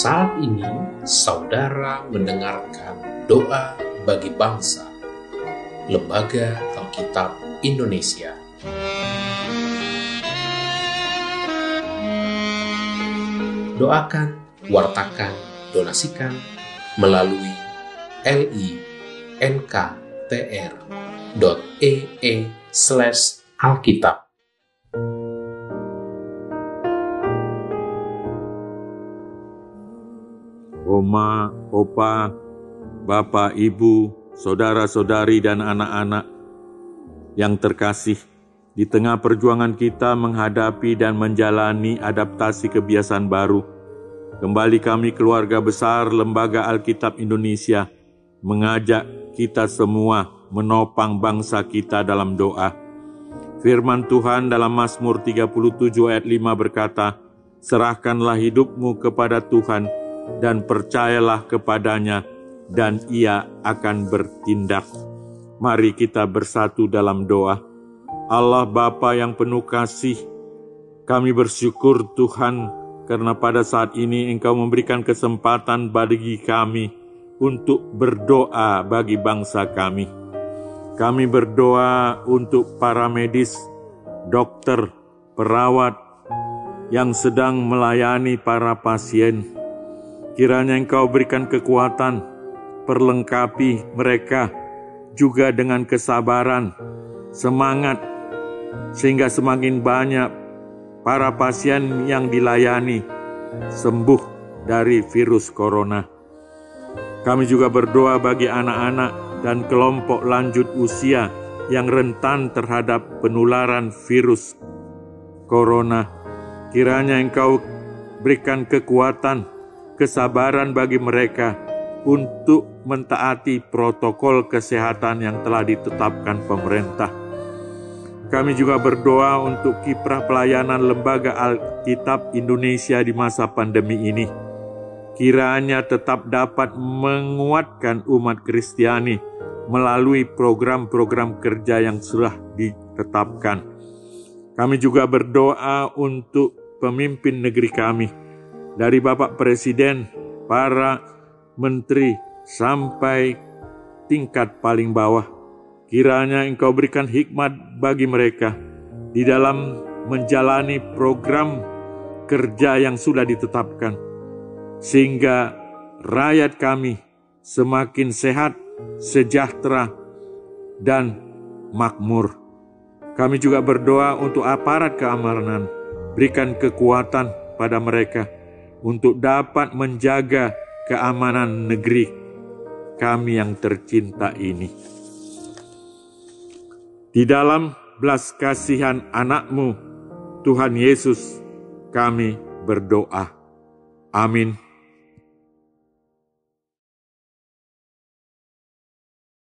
Saat ini saudara mendengarkan doa bagi bangsa Lembaga Alkitab Indonesia. Doakan, wartakan, donasikan melalui linktr.ee Oma, Opa, Bapak, Ibu, Saudara-saudari, dan anak-anak yang terkasih, di tengah perjuangan kita menghadapi dan menjalani adaptasi kebiasaan baru, kembali kami keluarga besar Lembaga Alkitab Indonesia mengajak kita semua menopang bangsa kita dalam doa. Firman Tuhan dalam Mazmur 37 ayat 5 berkata, Serahkanlah hidupmu kepada Tuhan, dan percayalah kepadanya, dan ia akan bertindak. Mari kita bersatu dalam doa. Allah Bapa yang penuh kasih, kami bersyukur Tuhan karena pada saat ini Engkau memberikan kesempatan bagi kami untuk berdoa bagi bangsa kami. Kami berdoa untuk para medis, dokter, perawat yang sedang melayani para pasien. Kiranya Engkau berikan kekuatan, perlengkapi mereka juga dengan kesabaran, semangat, sehingga semakin banyak para pasien yang dilayani sembuh dari virus corona. Kami juga berdoa bagi anak-anak dan kelompok lanjut usia yang rentan terhadap penularan virus corona. Kiranya Engkau berikan kekuatan, kesabaran bagi mereka untuk mentaati protokol kesehatan yang telah ditetapkan pemerintah. Kami juga berdoa untuk kiprah pelayanan Lembaga Alkitab Indonesia di masa pandemi ini kiranya tetap dapat menguatkan umat Kristiani melalui program-program kerja yang sudah ditetapkan. Kami juga berdoa untuk pemimpin negeri kami, dari Bapak Presiden, para menteri, sampai tingkat paling bawah. Kiranya Engkau berikan hikmat bagi mereka di dalam menjalani program kerja yang sudah ditetapkan sehingga rakyat kami semakin sehat, sejahtera, dan makmur. Kami juga berdoa untuk aparat keamanan, berikan kekuatan pada mereka untuk dapat menjaga keamanan negeri kami yang tercinta ini. Di dalam belas kasihan anakmu, Tuhan Yesus, kami berdoa. Amin.